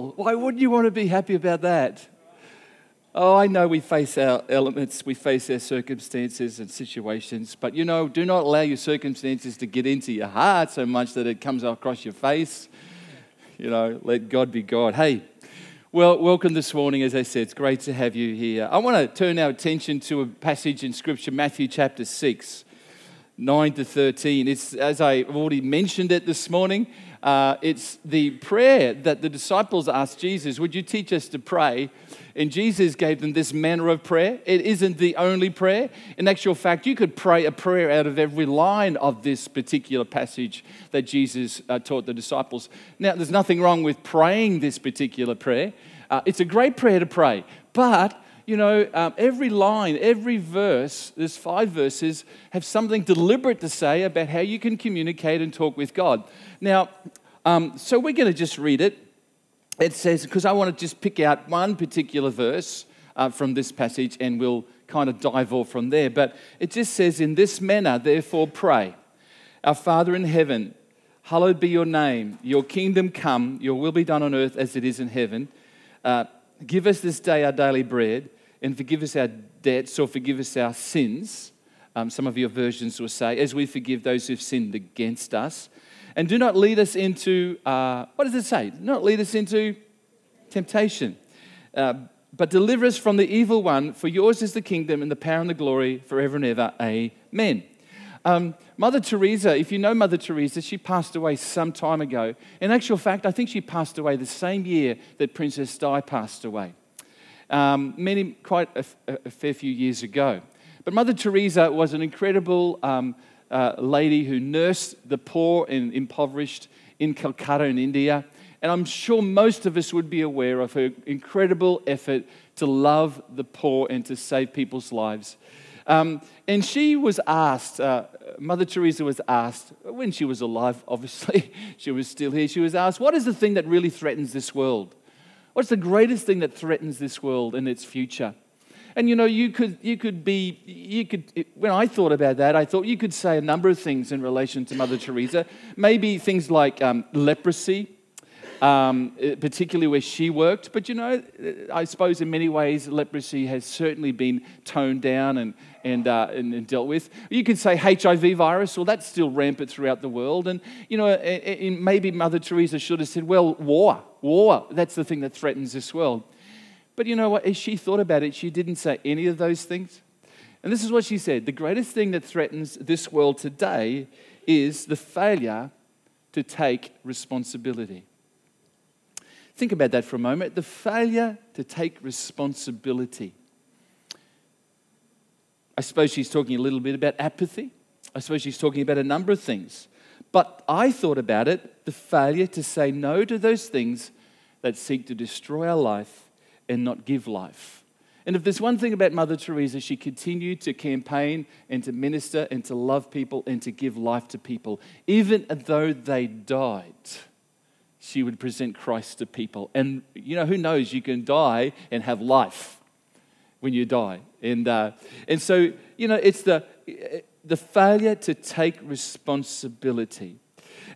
Why wouldn't you want to be happy about that? Oh, I know we face our elements, we face our circumstances and situations, but you know, do not allow your circumstances to get into your heart so much that it comes across your face. You know, let God be God. Hey, well, welcome this morning. As I said, it's great to have you here. I want to turn our attention to a passage in Scripture, Matthew chapter 6, 9 to 13. It's, as I already mentioned it this morning, uh, it's the prayer that the disciples asked Jesus, Would you teach us to pray? And Jesus gave them this manner of prayer. It isn't the only prayer. In actual fact, you could pray a prayer out of every line of this particular passage that Jesus uh, taught the disciples. Now, there's nothing wrong with praying this particular prayer. Uh, it's a great prayer to pray, but you know, um, every line, every verse, there's five verses, have something deliberate to say about how you can communicate and talk with God. Now, um, so we're going to just read it. It says, because I want to just pick out one particular verse uh, from this passage and we'll kind of dive off from there. But it just says, In this manner, therefore, pray. Our Father in heaven, hallowed be your name. Your kingdom come, your will be done on earth as it is in heaven. Uh, give us this day our daily bread and forgive us our debts or forgive us our sins. Um, some of your versions will say, as we forgive those who've sinned against us. And do not lead us into, uh, what does it say? Do not lead us into temptation, uh, but deliver us from the evil one, for yours is the kingdom and the power and the glory forever and ever. Amen. Um, Mother Teresa, if you know Mother Teresa, she passed away some time ago. In actual fact, I think she passed away the same year that Princess Di passed away, um, many, quite a, fair few years ago. But Mother Teresa was an incredible um, lady who nursed the poor and impoverished in Calcutta in India. And I'm sure most of us would be aware of her incredible effort to love the poor and to save people's lives. Um, and she was asked, uh, Mother Teresa was asked, when she was alive, obviously, she was still here, she was asked, What is the thing that really threatens this world? What's the greatest thing that threatens this world and its future? And you know, you could, you could be, you could, when I thought about that, I thought you could say a number of things in relation to Mother Teresa. Maybe things like um, leprosy, um, eh, particularly where she worked. But you know, eh, I suppose in many ways, leprosy has certainly been toned down and, and, uh, and, and, dealt with. You could say HIV virus, well, that's still rampant throughout the world. And, you know, maybe Mother Teresa should have said, well, war, war, that's the thing that threatens this world. But you know what? As she thought about it, she didn't say any of those things. And this is what she said The greatest thing that threatens this world today is the failure to take responsibility. Think about that for a moment. The failure to take responsibility. I suppose she's talking a little bit about apathy. I suppose she's talking about a number of things. But I thought about it the failure to say no to those things that seek to destroy our life and not give life. And if there's one thing about Mother Teresa, she continued to campaign and to minister and to love people and to give life to people. Even though they died, she would present Christ to people. And you know, who knows, you can die and have life when you die. And, uh, and so, you know, it's the, the failure to take responsibility.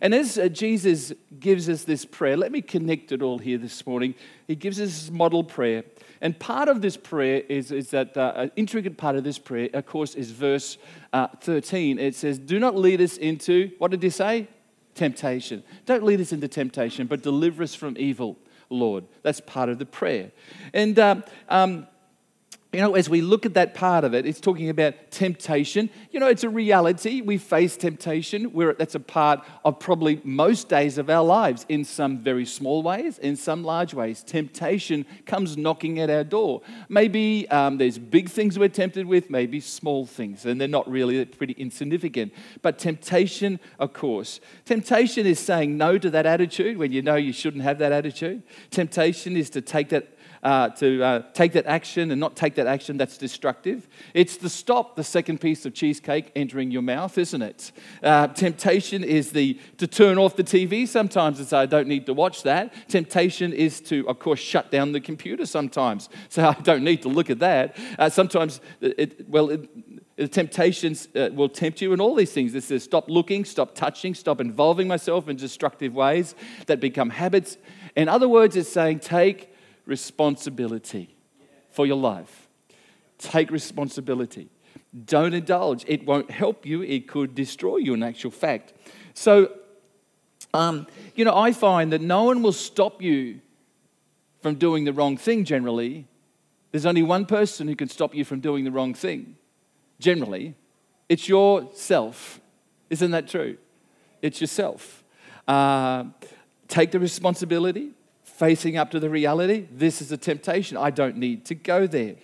And as uh, Jesus gives us this prayer, let me connect it all here this morning. He gives us this model prayer. And part of this prayer is, is that uh, an intricate part of this prayer, of course, is verse uh, 13. It says, Do not lead us into, what did he say? Temptation. Don't lead us into temptation, but deliver us from evil, Lord. That's part of the prayer. And um, um, you know, as we look at that part of it, it's talking about temptation. You know, it's a reality. We face temptation. Where that's a part of probably most days of our lives in some very small ways, in some large ways. Temptation comes knocking at our door. Maybe um, there's big things we're tempted with, maybe small things, and they're not really pretty insignificant. But temptation, of course. Temptation is saying no to that attitude when you know you shouldn't have that attitude. Temptation is to take that uh, to uh, take that action and not take that action that's destructive. It's to stop the second piece of cheesecake entering your mouth, isn't it? Uh, temptation is the to turn off the TV sometimes and say, I don't need to watch that. Temptation is to, of course, shut down the computer sometimes. So I don't need to look at that. Uh, sometimes, it, well, it, the temptations uh, will tempt you and all these things. It says, stop looking, stop touching, stop involving myself in destructive ways that become habits In other words, it's saying take responsibility for your life. Take responsibility. Don't indulge. It won't help you, it could destroy you, in actual fact. So, um, you know, I find that no one will stop you from doing the wrong thing generally. There's only one person who can stop you from doing the wrong thing generally. It's yourself. Isn't that true? It's yourself. Uh, take the responsibility, facing up to the reality. This is a temptation. I don't need to go there.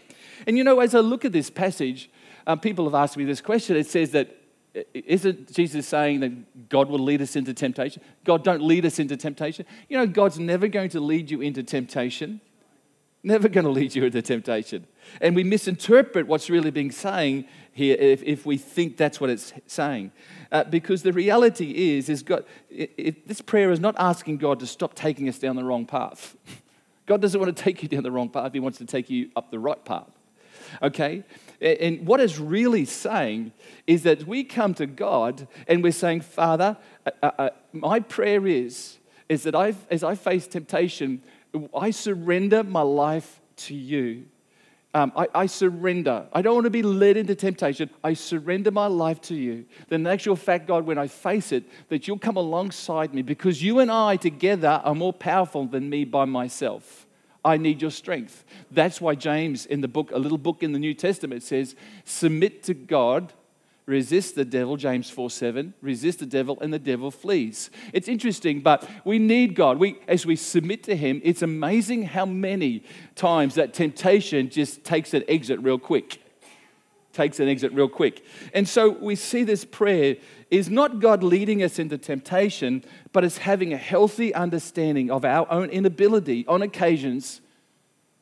And you know, as I look at this passage, um, people have asked me this question. It says that, isn't Jesus saying that God will lead us into temptation? God, don't lead us into temptation. You know, God's never going to lead you into temptation. Never going to lead you into temptation. And we misinterpret what's really being saying here if, if we think that's what it's saying. Uh, because the reality is, is God, this prayer is not asking God to stop taking us down the wrong path. God doesn't want to take you down the wrong path, He wants to take you up the right path. Okay? And what it's really saying is that we come to God and we're saying, Father, uh, uh, uh my prayer is, is that I, as I face temptation, I surrender my life to you. Um, I, I, surrender. I don't want to be led into temptation. I surrender my life to you. Then, in actual fact, God, when I face it, that you'll come alongside me because you and I together are more powerful than me by myself. I need your strength. That's why James, in the book, a little book in the New Testament, says, Submit to God Resist the devil, James 4 7. Resist the devil, and the devil flees. It's interesting, but we need God. We, as we submit to Him, it's amazing how many times that temptation just takes an exit real quick. Takes an exit real quick. And so we see this prayer is not God leading us into temptation, but it's having a healthy understanding of our own inability on occasions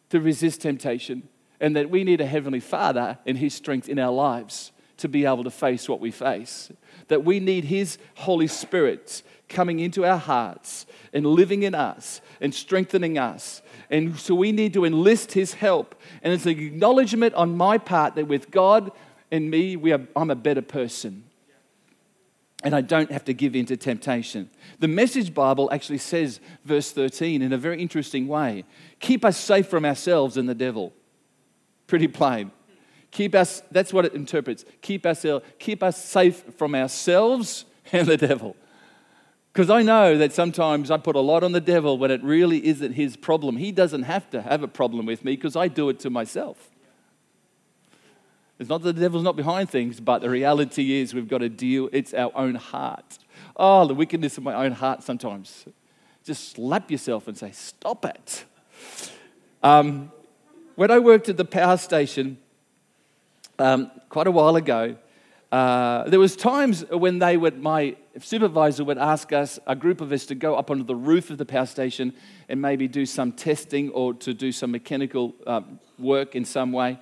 to resist temptation, and that we need a Heavenly Father and His strength in our lives to be able to face what we face. That we need His Holy Spirit coming into our hearts and living in us and strengthening us. And so we need to enlist His help. And it's an acknowledgement on my part that with God and me, we are, I'm a better person. And I don't have to give in to temptation. The Message Bible actually says, verse 13, in a very interesting way keep us safe from ourselves and the devil. Pretty plain. Keep us, that's what it interprets. Keep us, keep us safe from ourselves and the devil. Because I know that sometimes I put a lot on the devil when it really isn't his problem. He doesn't have to have a problem with me because I do it to myself. It's not that the devil's not behind things, but the reality is we've got to deal, it's our own heart. Oh, the wickedness of my own heart sometimes. Just slap yourself and say, Stop it. Um, when I worked at the power station, um, quite a while ago, uh, there was times when they would, my supervisor would ask us, a group of us, to go up onto the roof of the power station and maybe do some testing or to do some mechanical um, work in some way.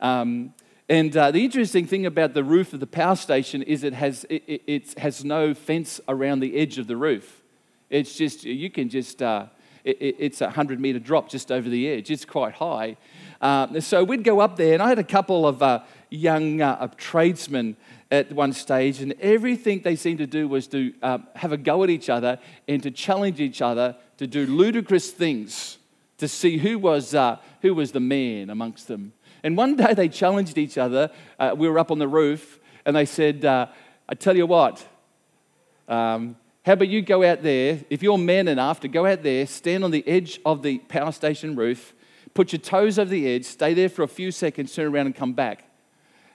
Um, and uh, the interesting thing about the roof of the power station is it has, it, it, it has no fence around the edge of the roof. It's just, you can just, uh, it, it's a 100 meter drop just over the edge. It's quite high. Uh, so we'd go up there, and I had a couple of uh, young uh, tradesmen at one stage, and everything they seemed to do was to um, have a go at each other and to challenge each other to do ludicrous things to see who was, uh, who was the man amongst them. And one day they challenged each other. Uh, we were up on the roof, and they said, uh, I tell you what, um, how about you go out there, if you're man enough to go out there, stand on the edge of the power station roof, put your toes over the edge, stay there for a few seconds, turn around and come back.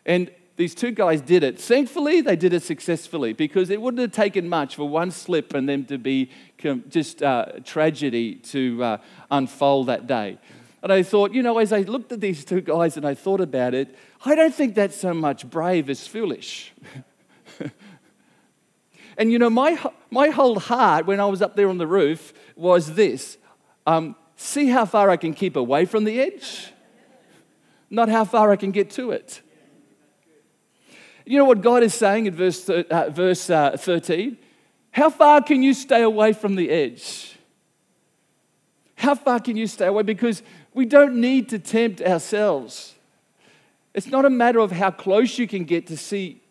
And these two guys did it. Thankfully, they did it successfully because it wouldn't have taken much for one slip and them to be just uh, tragedy to uh, unfold that day. And I thought, you know, as I looked at these two guys and I thought about it, I don't think that's so much brave as foolish. and you know, my, my whole heart when I was up there on the roof was this um, see how far I can keep away from the edge, not how far I can get to it. You know what God is saying in verse, uh, verse uh, 13? How far can you stay away from the edge? How far can you stay away? Because we don't need to tempt ourselves. It's not a matter of how close you can get to see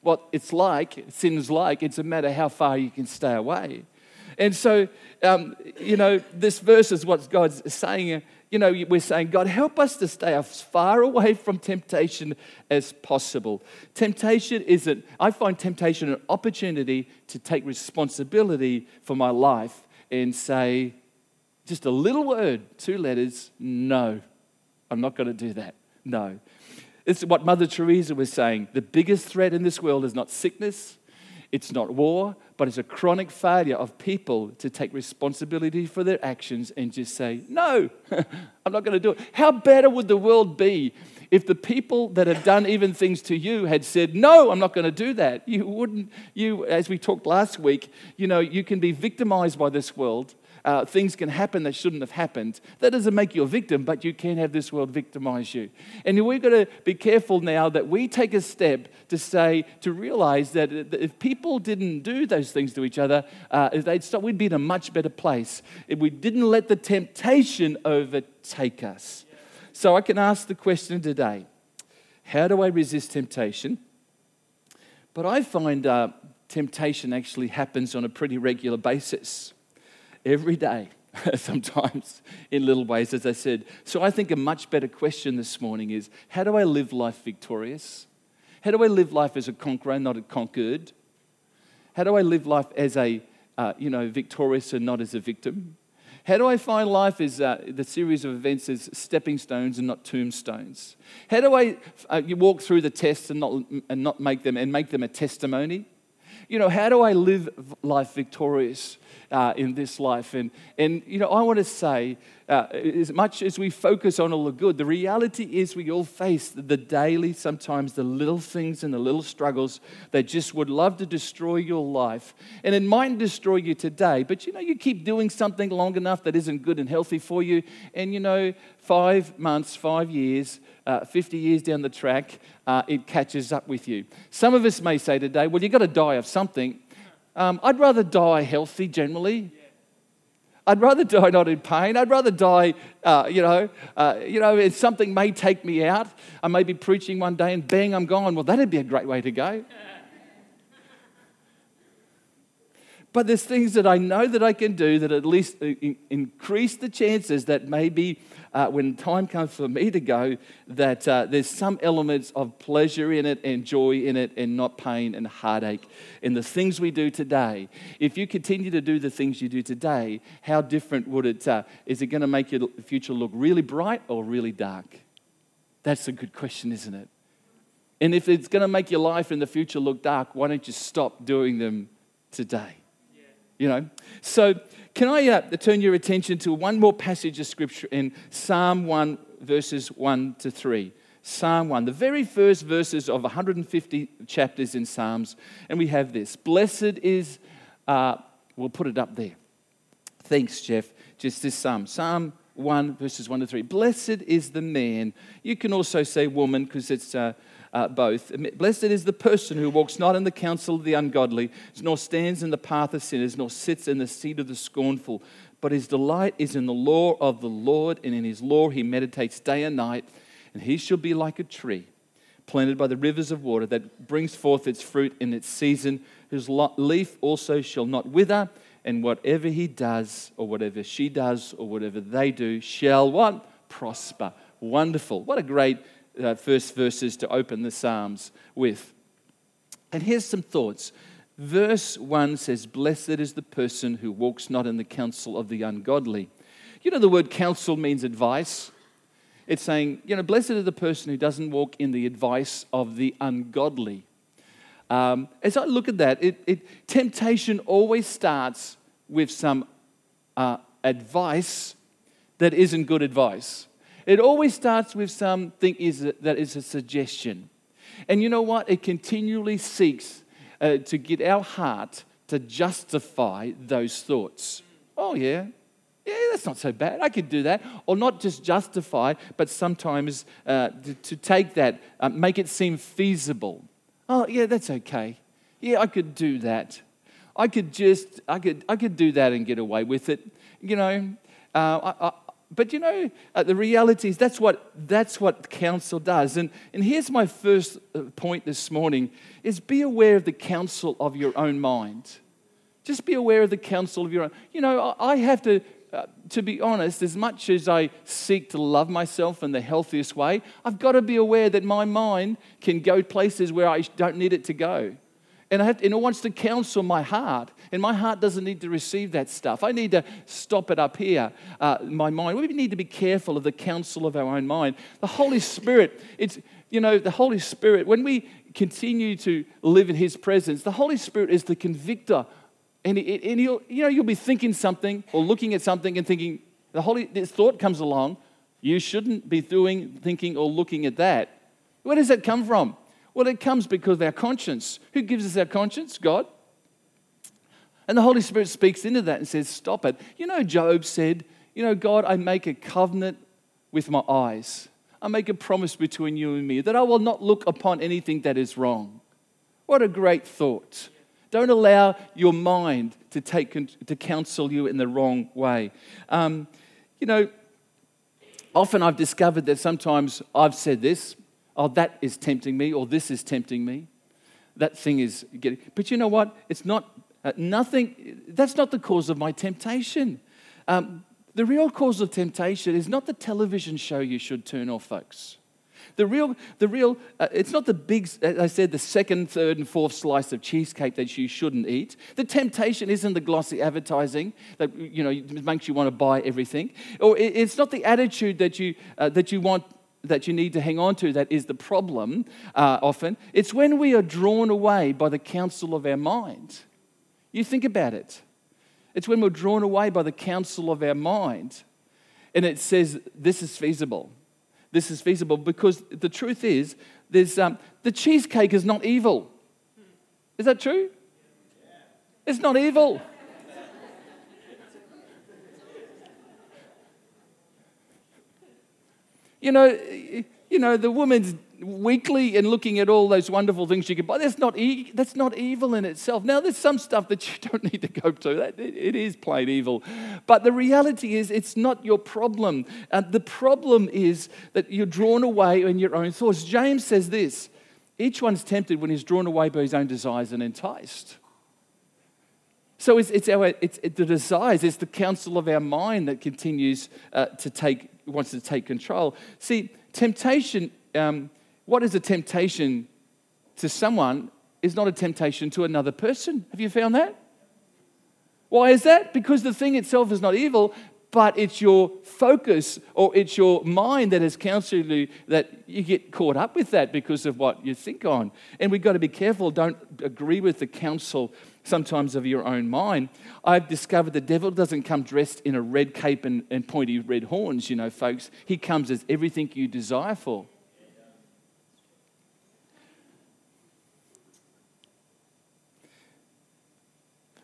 what it's like, sin's like. It's a matter how far you can stay away. And so, um, you know, this verse is what God's saying. You know, we're saying, God, help us to stay as far away from temptation as possible. Temptation isn't, I find temptation an opportunity to take responsibility for my life and say, just a little word, two letters, no, I'm not going to do that. No. It's what Mother Teresa was saying. The biggest threat in this world is not sickness, it's not war, but it's a chronic failure of people to take responsibility for their actions and just say, No, I'm not going to do it. How better would the world be if the people that have done even things to you had said, No, I'm not going to do that? You wouldn't, you, as we talked last week, you know, you can be victimized by this world uh, things can happen that shouldn't have happened. That doesn't make you a victim, but you can have this world victimize you. And we've got to be careful now that we take a step to say, to realize that if people didn't do those things to each other, uh, they'd stop, we'd be in a much better place. If we didn't let the temptation overtake us. So I can ask the question today how do I resist temptation? But I find uh, temptation actually happens on a pretty regular basis every day, sometimes in little ways, as I said. So I think a much better question this morning is how do I live life victorious? How do I live life as a conqueror, not a conquered? How do I live life as a, uh, you know, victorious and not as a victim? How do I find life as uh, the series of events as stepping stones and not tombstones? How do I uh, you walk through the tests and not, and not make them and make them a testimony? You know, how do I live life victorious? uh, in this life. And, and, you know, I want to say, uh, as much as we focus on all the good, the reality is we all face the daily, sometimes the little things and the little struggles that just would love to destroy your life. And it might destroy you today, but you know, you keep doing something long enough that isn't good and healthy for you, and you know, five months, five years, uh, 50 years down the track, uh, it catches up with you. Some of us may say today, well, you've got to die of something. Um, I'd rather die healthy generally. I'd rather die not in pain. I'd rather die, uh, you know, uh, you know, if something may take me out. I may be preaching one day and bang, I'm gone. Well, that'd be a great way to go. But there's things that I know that I can do that at least uh, increase the chances that maybe uh, when time comes for me to go, that uh, there's some elements of pleasure in it and joy in it and not pain and heartache in the things we do today. If you continue to do the things you do today, how different would it, uh, is it going to make your future look really bright or really dark? That's a good question, isn't it? And if it's going to make your life in the future look dark, why don't you stop doing them today? You know. So, can I uh, turn your attention to one more passage of scripture in Psalm 1, verses 1 to 3? Psalm 1, the very first verses of 150 chapters in Psalms, and we have this Blessed is, uh, we'll put it up there. Thanks, Jeff. Just this psalm. Psalm 1, verses 1 to 3. Blessed is the man. You can also say woman because it's. Uh, uh, both. Blessed is the person who walks not in the counsel of the ungodly, nor stands in the path of sinners, nor sits in the seat of the scornful. But his delight is in the law of the Lord, and in his law he meditates day and night. And he shall be like a tree planted by the rivers of water that brings forth its fruit in its season, whose leaf also shall not wither, and whatever he does, or whatever she does, or whatever they do, shall what? Prosper. Wonderful. What a great uh, first verses to open the Psalms with. And here's some thoughts. Verse 1 says, Blessed is the person who walks not in the counsel of the ungodly. You know, the word counsel means advice. It's saying, you know, blessed is the person who doesn't walk in the advice of the ungodly. Um, as I look at that, it, it, temptation always starts with some uh, advice that isn't good advice. It always starts with something is that is a suggestion. And you know what? It continually seeks uh, to get our heart to justify those thoughts. Oh, yeah. Yeah, that's not so bad. I could do that. Or not just justify, but sometimes uh, to, to, take that, uh, make it seem feasible. Oh, yeah, that's okay. Yeah, I could do that. I could just, I could, I could do that and get away with it. You know, uh, I, but you know, uh, the reality is that's what, that's what counsel does. And, and here's my first uh, point this morning is be aware of the counsel of your own mind. Just be aware of the counsel of your own. You know, I have to, uh, to be honest, as much as I seek to love myself in the healthiest way, I've got to be aware that my mind can go places where I don't need it to go. And, I have and it wants to counsel my heart. And my heart doesn't need to receive that stuff. I need to stop it up here, uh, my mind. We need to be careful of the counsel of our own mind. The Holy Spirit, it's, you know, the Holy Spirit, when we continue to live in His presence, the Holy Spirit is the convictor. And, it, and you'll, you know, you'll be thinking something or looking at something and thinking, the Holy, this thought comes along, you shouldn't be doing, thinking, or looking at that. Where does that come from? Well, it comes because of our conscience. Who gives us our conscience? God. And the Holy Spirit speaks into that and says, Stop it. You know, Job said, You know, God, I make a covenant with my eyes. I make a promise between you and me that I will not look upon anything that is wrong. What a great thought. Don't allow your mind to, take, to counsel you in the wrong way. Um, you know, often I've discovered that sometimes I've said this oh, that is tempting me, or this is tempting me. That thing is getting. But you know what? It's not, uh, nothing, that's not the cause of my temptation. Um, the real cause of temptation is not the television show you should turn off, folks. The real, the real, uh, it's not the big, as I said, the second, third, and fourth slice of cheesecake that you shouldn't eat. The temptation isn't the glossy advertising that you know makes you want to buy everything, or it's not the attitude that you uh, that you want that you need to hang on to that is the problem uh, often. It's when we are drawn away by the counsel of our mind. You think about it. It's when we're drawn away by the counsel of our mind. And it says, this is feasible. This is feasible because the truth is, there's, um, the cheesecake is not evil. Is that true? It's not evil. You know, you know, the woman's weekly and looking at all those wonderful things you can buy. That's not, e- that's not evil in itself. Now, there's some stuff that you don't need to go to. That, it, it is plain evil. But the reality is, it's not your problem. Uh, the problem is that you're drawn away in your own thoughts. James says this each one's tempted when he's drawn away by his own desires and enticed. So it's, it's, our, it's the desires, it's the counsel of our mind that continues uh, to take wants to take control. See, temptation, um, what is a temptation to someone is not a temptation to another person. Have you found that? Why is that? Because the thing itself is not evil, but it's your focus or it's your mind that has counseled you that you get caught up with that because of what you think on. And we've got to be careful, don't agree with the counsel sometimes of your own mind. I've discovered the devil doesn't come dressed in a red cape and, and pointy red horns, you know, folks. He comes as everything you desire for.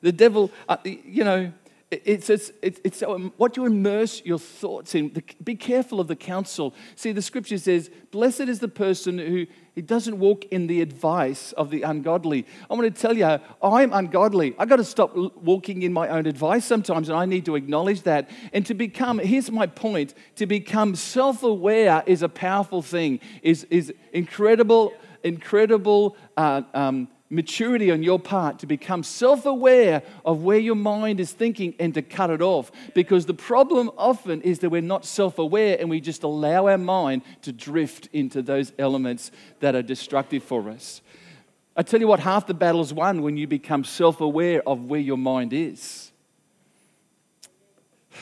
The devil, uh, you know, it's, it's, it's, what you immerse your thoughts in. Be careful of the counsel. See, the scripture says, Blessed is the person who he doesn't walk in the advice of the ungodly. I want to tell you, I'm ungodly. I've got to stop walking in my own advice sometimes, and I need to acknowledge that. And to become, here's my point to become self aware is a powerful thing, is, is incredible, incredible. Uh, um, maturity on your part to become self aware of where your mind is thinking and to cut it off. Because the problem often is that we're not self aware and we just allow our mind to drift into those elements that are destructive for us. I tell you what, half the battle is won when you become self aware of where your mind is.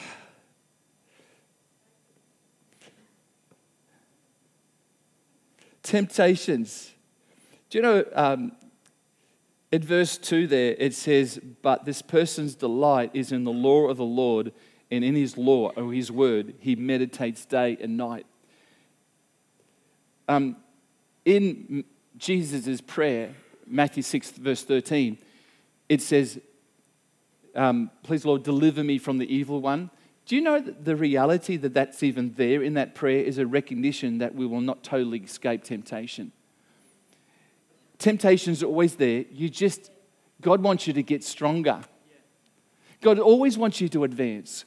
Temptations. Do you know, um, in verse 2 there, it says, But this person's delight is in the law of the Lord, and in his law, or his word, he meditates day and night. Um, in Jesus' prayer, Matthew 6, verse 13, it says, um, Please, Lord, deliver me from the evil one. Do you know that the reality that that's even there in that prayer is a recognition that we will not totally escape temptation? Temptations are always there. You just, God wants you to get stronger. God always wants you to advance.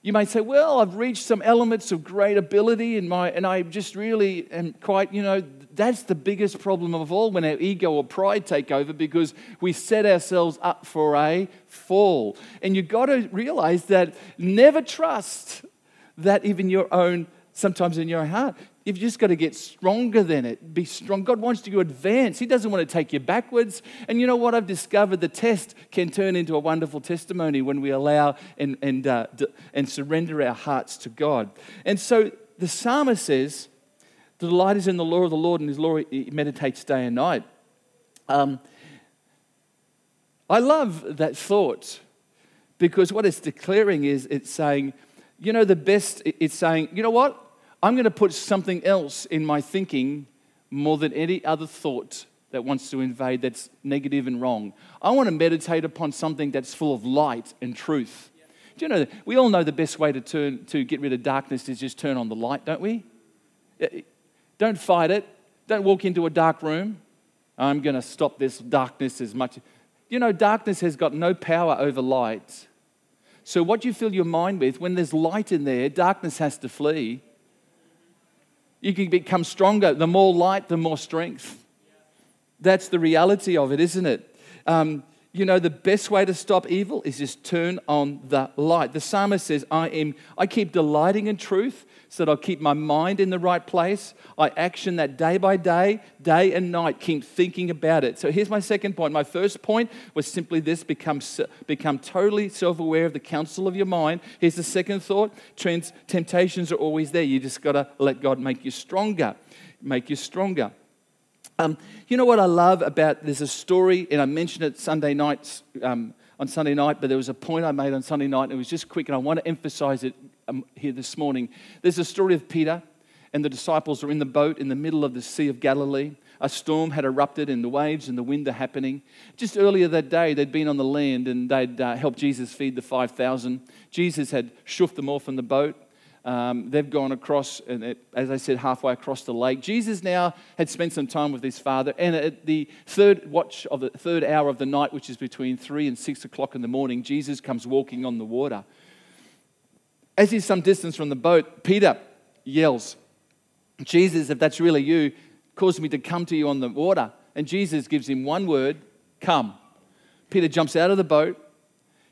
You may say, Well, I've reached some elements of great ability, and, my, and I just really am quite, you know, That's the biggest problem of all when our ego or pride take over because we set ourselves up for a fall. And you've got to realize that never trust that even your own, sometimes in your heart, You've just got to get stronger than it. Be strong. God wants you to advance. He doesn't want to take you backwards. And you know what? I've discovered the test can turn into a wonderful testimony when we allow and, and, uh, and surrender our hearts to God. And so the psalmist says, The delight is in the law of the Lord, and his law he meditates day and night. Um, I love that thought because what it's declaring is it's saying, you know, the best, it's saying, you know what? I'm going to put something else in my thinking more than any other thought that wants to invade that's negative and wrong. I want to meditate upon something that's full of light and truth. Do you know we all know the best way to turn to get rid of darkness is just turn on the light, don't we? Eh, eh, don't fight it. Don't walk into a dark room. I'm going to stop this darkness as much. You know, darkness has got no power over light. So, what you fill your mind with, when there's light in there, darkness has to flee. You can become stronger. The more light, the more strength. That's the reality of it, isn't it? Um, you know, the best way to stop evil is just turn on the light. The psalmist says, I am, I keep delighting in truth so that I'll keep my mind in the right place. I action that day by day, day and night, keep thinking about it. So here's my second point. My first point was simply this become, become totally self aware of the counsel of your mind. Here's the second thought trends, temptations are always there. You just got to let God make you stronger, make you stronger. Um, you know what I love about there's a story, and I mentioned it Sunday nights um, on Sunday night, but there was a point I made on Sunday night, and it was just quick, and I want to emphasize it um, here this morning. There's a story of Peter, and the disciples are in the boat in the middle of the Sea of Galilee. A storm had erupted, and the waves and the wind are happening. Just earlier that day, they'd been on the land and they'd uh, helped Jesus feed the 5,000. Jesus had shoofed them off in the boat. Um, they've gone across, and it, as I said, halfway across the lake. Jesus now had spent some time with his father, and at the third watch of the third hour of the night, which is between three and six o'clock in the morning, Jesus comes walking on the water. As he's some distance from the boat, Peter yells, Jesus, if that's really you, cause me to come to you on the water. And Jesus gives him one word, come. Peter jumps out of the boat.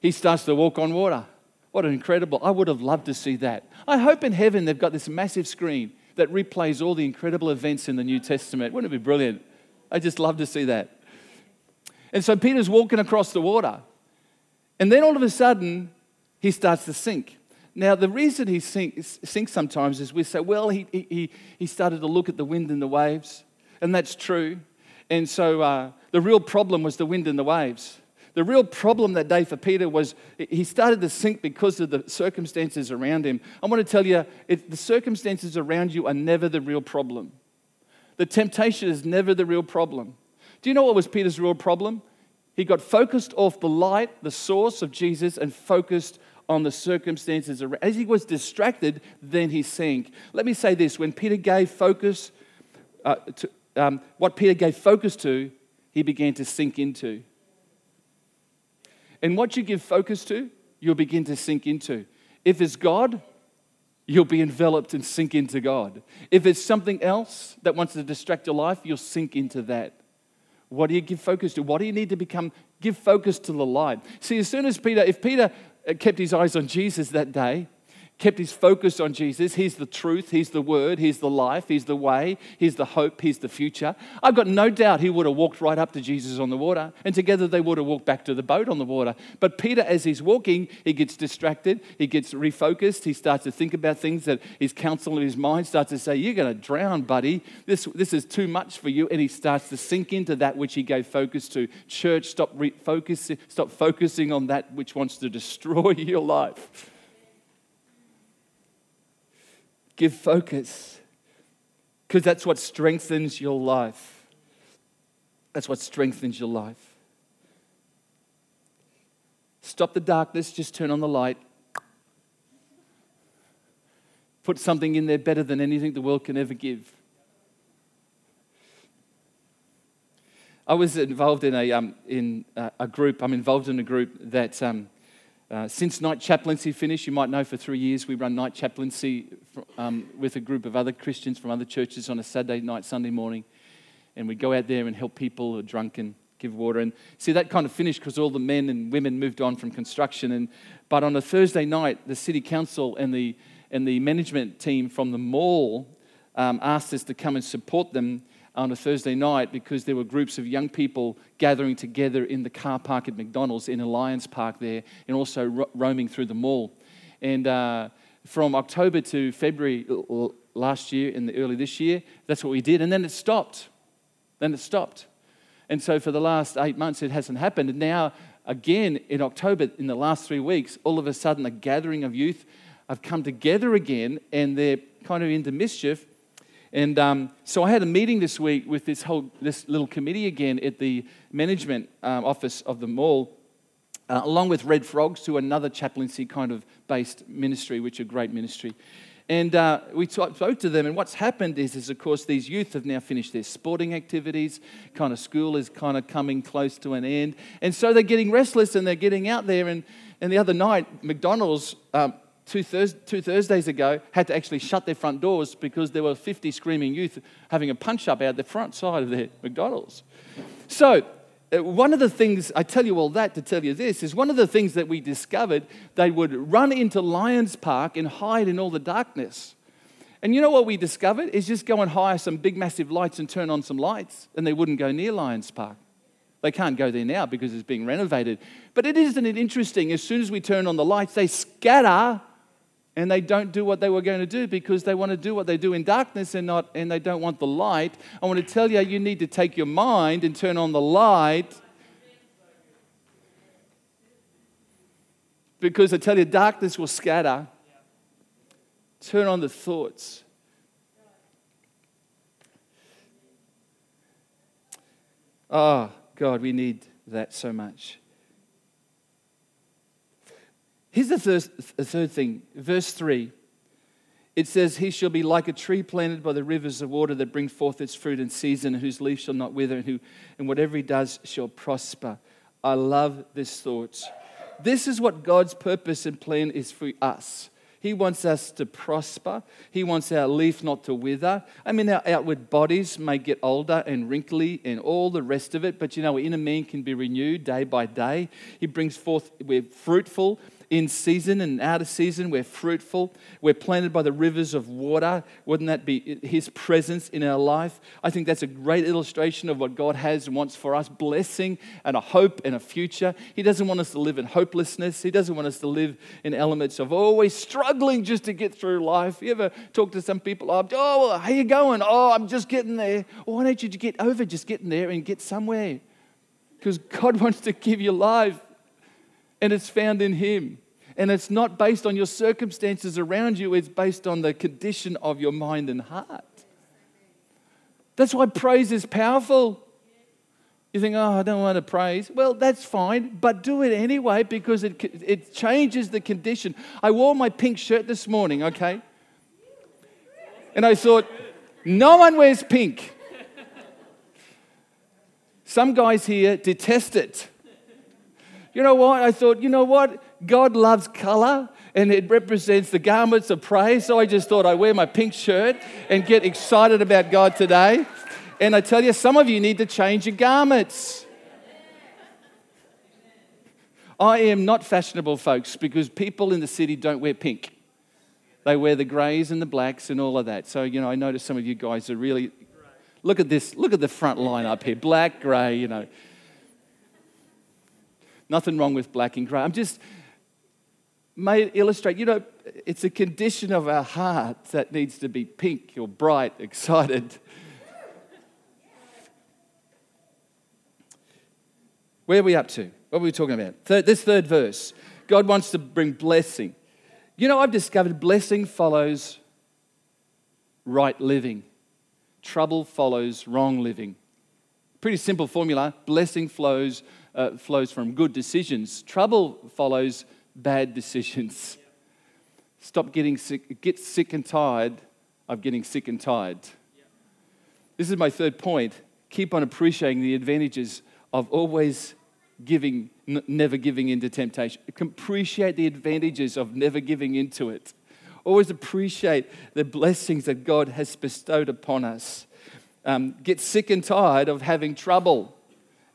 He starts to walk on water. What an incredible, I would have loved to see that. I hope in heaven they've got this massive screen that replays all the incredible events in the New Testament. Wouldn't it be brilliant? I just love to see that. And so Peter's walking across the water. And then all of a sudden, he starts to sink. Now, the reason he sinks, sinks sometimes is we say, well, he, he, he started to look at the wind and the waves. And that's true. And so uh, the real problem was the wind and the waves. The real problem that day for Peter was he started to sink because of the circumstances around him. I want to tell you, it, the circumstances around you are never the real problem. The temptation is never the real problem. Do you know what was Peter's real problem? He got focused off the light, the source of Jesus, and focused on the circumstances around. As he was distracted, then he sank. Let me say this when Peter gave focus, uh, to, um, what Peter gave focus to, he began to sink into. And what you give focus to, you'll begin to sink into. If it's God, you'll be enveloped and sink into God. If it's something else that wants to distract your life, you'll sink into that. What do you give focus to? What do you need to become? Give focus to the light. See, as soon as Peter, if Peter uh, kept his eyes on Jesus that day, kept his focus on Jesus. He's the truth, He's the word, He's the life, He's the way, He's the hope, He's the future. I've got no doubt he would have walked right up to Jesus on the water, and together they would have walked back to the boat on the water. But Peter, as he's walking, he gets distracted, he gets refocused, he starts to think about things that his counsel in his mind starts to say, You're going to drown, buddy. This, this is too much for you. And he starts to sink into that which he gave focus to. Church, stop, refocusing, stop focusing on that which wants to destroy your life. Give focus because that's what strengthens your life. That's what strengthens your life. Stop the darkness, just turn on the light. Put something in there better than anything the world can ever give. I was involved in a, um, in a group, I'm involved in a group that um, uh, since night chaplaincy finished, you might know for three years we run night chaplaincy um, with a group of other Christians from other churches on a Saturday night, Sunday morning. And we'd go out there and help people who are drunken, give water. And see, that kind of finished because all the men and women moved on from construction. And, but on a Thursday night, the city council and the, and the management team from the mall um, asked us to come and support them on a Thursday night because there were groups of young people gathering together in the car park at McDonald's in Alliance Park there and also ro- roaming through the mall. And uh, from October to February last year and the early this year, that's what we did. And then it stopped. Then it stopped. And so for the last eight months, it hasn't happened. And now, again, in October, in the last three weeks, all of a sudden, a gathering of youth have come together again and they're kind of into mischief and um, so I had a meeting this week with this whole this little committee again at the management um, office of the mall, uh, along with Red Frogs, who are another chaplaincy kind of based ministry, which are great ministry. And uh, we spoke to them, and what's happened is, is, of course, these youth have now finished their sporting activities. Kind of school is kind of coming close to an end, and so they're getting restless and they're getting out there. And, and the other night, McDonald's um, two, Thurs- two Thursdays ago had to actually shut their front doors because there were 50 screaming youth having a punch up out the front side of their McDonald's. So, uh, one of the things, I tell you all that to tell you this, is one of the things that we discovered, they would run into Lions Park and hide in all the darkness. And you know what we discovered? Is just go and hire some big massive lights and turn on some lights, and they wouldn't go near Lions Park. They can't go there now because it's being renovated. But it isn't it interesting? As soon as we turn on the lights, they scatter and they don't do what they were going to do because they want to do what they do in darkness and not and they don't want the light. I want to tell you you need to take your mind and turn on the light. Because i tell you darkness will scatter. Turn on the thoughts. Oh god we need that so much Here's the third, the third thing, verse 3. It says, He shall be like a tree planted by the rivers of water that bring forth its fruit in season, whose leaf shall not wither, and, who, and whatever he does shall prosper. I love this thought. This is what God's purpose and plan is for us. He wants us to prosper. He wants our leaf not to wither. I mean, our outward bodies may get older and wrinkly and all the rest of it, but you know, our inner man can be renewed day by day. He brings forth, we're fruitful in season and out of season. We're fruitful. We're planted by the rivers of water. Wouldn't that be His presence in our life? I think that's a great illustration of what God has and wants for us blessing and a hope and a future. He doesn't want us to live in hopelessness. He doesn't want us to live in elements of always struggling just to get through life. You ever talk to some people, oh, oh how you going? Oh, I'm just getting there. Well, why don't you get over just getting there and get somewhere? Because God wants to give you life and it's found in Him. And it's not based on your circumstances around you, it's based on the condition of your mind and heart. That's why praise is powerful. You think, oh, I don't want to praise. Well, that's fine, but do it anyway because it, it changes the condition. I wore my pink shirt this morning, okay? And I thought, no one wears pink. Some guys here detest it. You know what? I thought, you know what? God loves color and it represents the garments of praise. So I just thought I'd wear my pink shirt and get excited about God today. And I tell you, some of you need to change your garments. I am not fashionable, folks, because people in the city don't wear pink. They wear the greys and the blacks and all of that. So, you know, I notice some of you guys are really. Look at this. Look at the front line up here black, grey, you know. Nothing wrong with black and grey. I'm just may illustrate, you know, it's a condition of our heart that needs to be pink or bright, excited. Where are we up to? What are we talking about? Third, this third verse. God wants to bring blessing. You know, I've discovered blessing follows right living, trouble follows wrong living. Pretty simple formula. Blessing flows uh, flows from good decisions. Trouble follows bad decisions. Stop getting sick, get sick and tired of getting sick and tired. This is my third point. Keep on appreciating the advantages of always giving, n- never giving into temptation. Appreciate the advantages of never giving into it Always appreciate the blessings that God has bestowed upon us. Um, get sick and tired of having trouble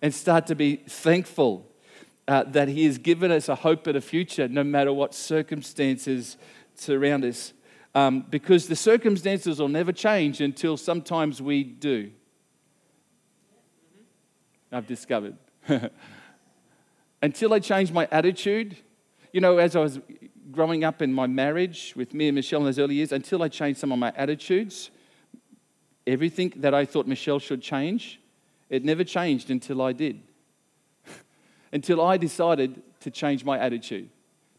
and start to be thankful uh, that He has given us a hope and a future no matter what circumstances surround us. Um, because the circumstances will never change until sometimes we do. I've discovered. until I change my attitude, you know, as I was growing up in my marriage with me and Michelle in those early years, until I changed some of my attitudes, everything that I thought Michelle should change, it never changed until I did until I decided to change my attitude,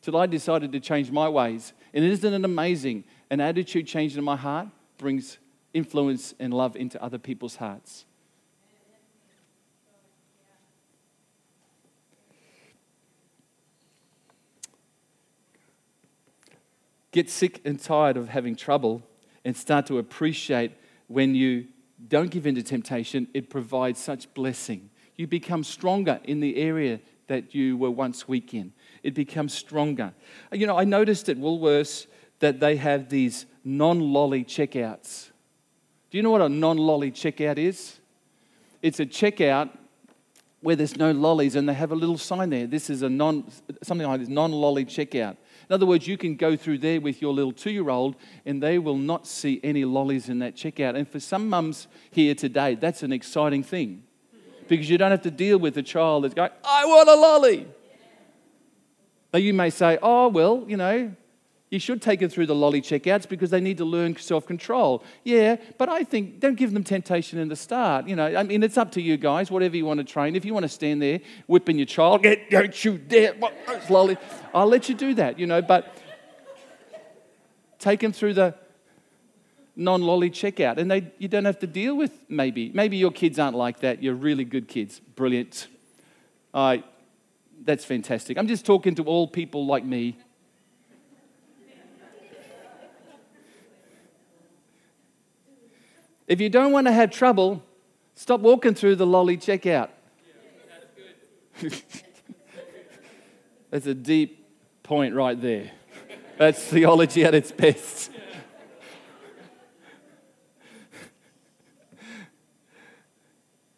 till I decided to change my ways. And isn't it amazing? An attitude change in my heart brings influence and love into other people's hearts. Get sick and tired of having trouble and start to appreciate when you don't give in to temptation, it provides such blessing you become stronger in the area that you were once weak in. It becomes stronger. You know, I noticed at Woolworths that they have these non lolly checkouts. Do you know what a non lolly checkout is? It's a checkout where there's no lollies and they have a little sign there. This is a non, something like this non lolly checkout. In other words, you can go through there with your little two year old and they will not see any lollies in that checkout. And for some mums here today, that's an exciting thing because you don't have to deal with a child that's going, I want a lolly. Now you may say, oh, well, you know, you should take them through the lolly checkouts because they need to learn self control. Yeah, but I think don't give them temptation in the start. You know, I mean, it's up to you guys, whatever you want to train. If you want to stand there whipping your child, get, don't you dare, what, lolly, I'll let you do that, you know, but take them through the non-lolly checkout. And they, you don't have to deal with maybe maybe your kids aren't like that. You're really good kids. Brilliant. Uh, that's fantastic. I'm just talking to all people like me if you don't want to have trouble stop walking through the lolly checkout that's a deep point right there that's theology at its best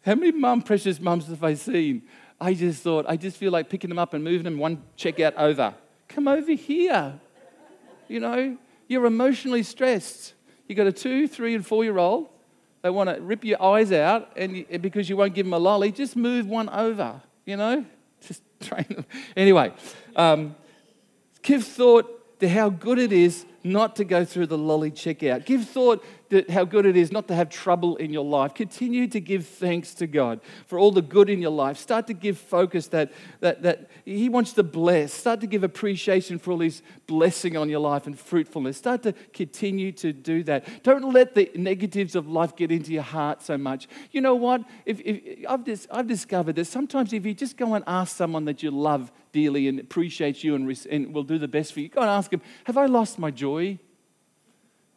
How many mum, precious mums have I seen? I just thought, I just feel like picking them up and moving them one checkout over. Come over here. You know, you're emotionally stressed. You've got a two, three, and four year old. They want to rip your eyes out, and you, because you won't give them a lolly, just move one over. You know, just train them. Anyway, um, give thought to how good it is not to go through the lolly checkout. Give thought that how good it is not to have trouble in your life. Continue to give thanks to God for all the good in your life. Start to give focus that, that, that He wants to bless. Start to give appreciation for all His blessing on your life and fruitfulness. Start to continue to do that. Don't let the negatives of life get into your heart so much. You know what? If, if I've, dis, I've discovered that sometimes if you just go and ask someone that you love dearly and appreciates you and, and will do the best for you, go and ask them, Have I lost my joy?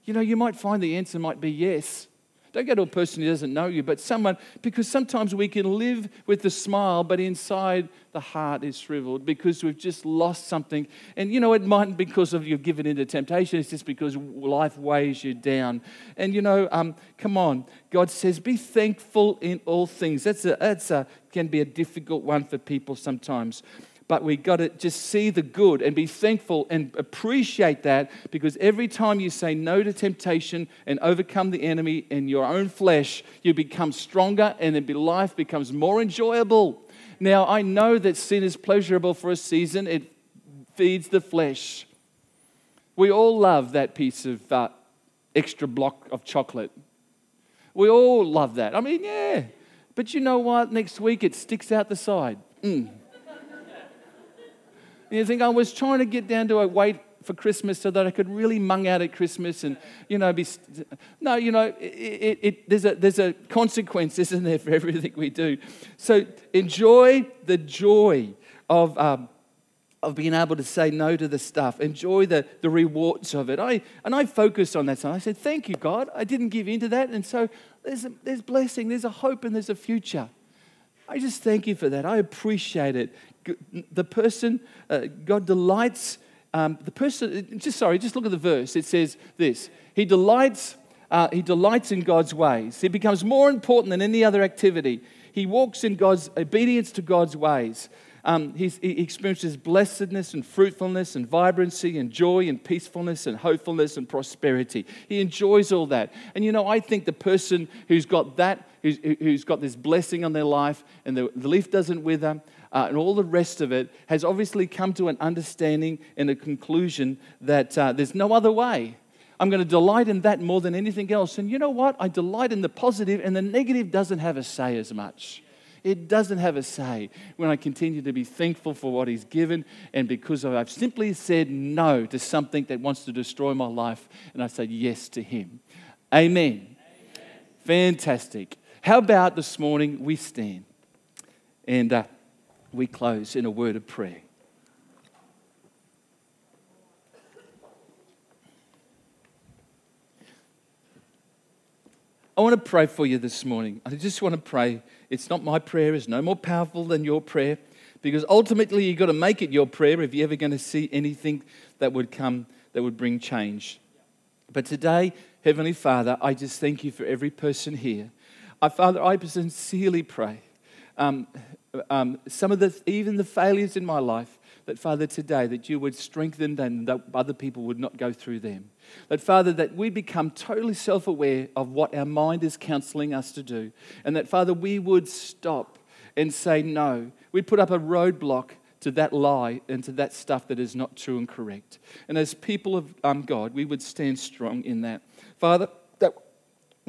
You know, you might find the answer might be yes. Don't go to a person who doesn't know you, but someone, because sometimes we can live with the smile, but inside the heart is shriveled because we've just lost something. And you know, it mightn't be because of you've given into temptation, it's just because life weighs you down. And you know, um, come on, God says, be thankful in all things. That's a, that's a, can be a difficult one for people sometimes but we got to just see the good and be thankful and appreciate that because every time you say no to temptation and overcome the enemy in your own flesh, you become stronger and then life becomes more enjoyable. Now, I know that sin is pleasurable for a season, it feeds the flesh. We all love that piece of uh, extra block of chocolate. We all love that. I mean, yeah. But you know what? Next week it sticks out the side. Mm. And you think, I was trying to get down to a weight for Christmas so that I could really mung out at Christmas and, you know, be. No, you know, it, it, it, there's, a, there's a consequence, isn't there, for everything we do. So enjoy the joy of. Um, of being able to say no to the stuff, enjoy the, the rewards of it. I, and I focused on that. So I said, Thank you, God. I didn't give in to that. And so there's, a, there's blessing, there's a hope, and there's a future. I just thank you for that. I appreciate it the person, uh, God delights um, the person, just sorry, just look at the verse. It says this He delights, uh, he delights in God's ways. It becomes more important than any other activity. He walks in God's obedience to God's ways. Um, he experiences blessedness and fruitfulness and vibrancy and joy and peacefulness and hopefulness and prosperity. He enjoys all that. And you know, I think the person who's got that, who's, who's got this blessing on their life and the, the leaf doesn't wither, uh, and all the rest of it has obviously come to an understanding and a conclusion that uh, there's no other way. I'm going to delight in that more than anything else. And you know what? I delight in the positive, and the negative doesn't have a say as much. It doesn't have a say when I continue to be thankful for what He's given and because I've simply said no to something that wants to destroy my life and I say yes to Him. Amen. Amen. Fantastic. How about this morning we stand and uh, we close in a word of prayer. I want to pray for you this morning. I just want to pray. It's not my prayer, it's no more powerful than your prayer because ultimately you've got to make it your prayer if you're ever going to see anything that would come that would bring change. But today, Heavenly Father, I just thank you for every person here. I, Father, I sincerely pray. Um, um, some of the, even the failures in my life, that Father, today, that you would strengthen them, that other people would not go through them. That, Father, that we become totally self aware of what our mind is counseling us to do. And that, Father, we would stop and say no. We'd put up a roadblock to that lie and to that stuff that is not true and correct. And as people of um, God, we would stand strong in that. Father,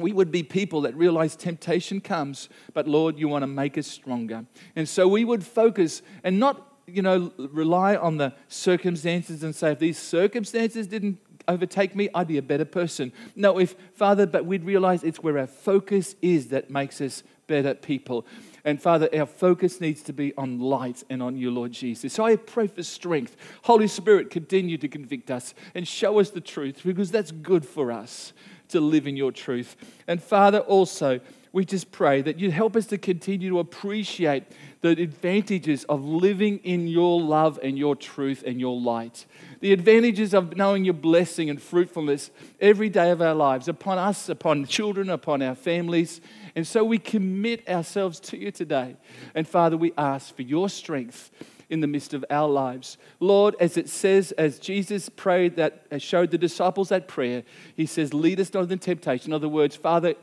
we would be people that realize temptation comes, but Lord, you want to make us stronger. And so we would focus and not, you know, rely on the circumstances and say, if these circumstances didn't overtake me, I'd be a better person. No, if, Father, but we'd realize it's where our focus is that makes us better people. And Father, our focus needs to be on light and on you, Lord Jesus. So I pray for strength. Holy Spirit, continue to convict us and show us the truth because that's good for us to live in your truth. And Father, also, we just pray that you help us to continue to appreciate the advantages of living in your love and your truth and your light. The advantages of knowing your blessing and fruitfulness every day of our lives upon us, upon children, upon our families. And so we commit ourselves to you today. And Father, we ask for your strength in the midst of our lives. Lord, as it says, as Jesus prayed that, uh, showed the disciples that prayer, he says, Lead us not into temptation. In other words, Father,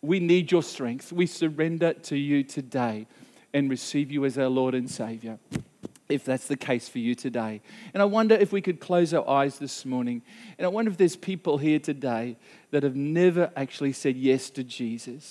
we need your strength. We surrender to you today and receive you as our Lord and Savior, if that's the case for you today. And I wonder if we could close our eyes this morning. And I wonder if there's people here today that have never actually said yes to Jesus.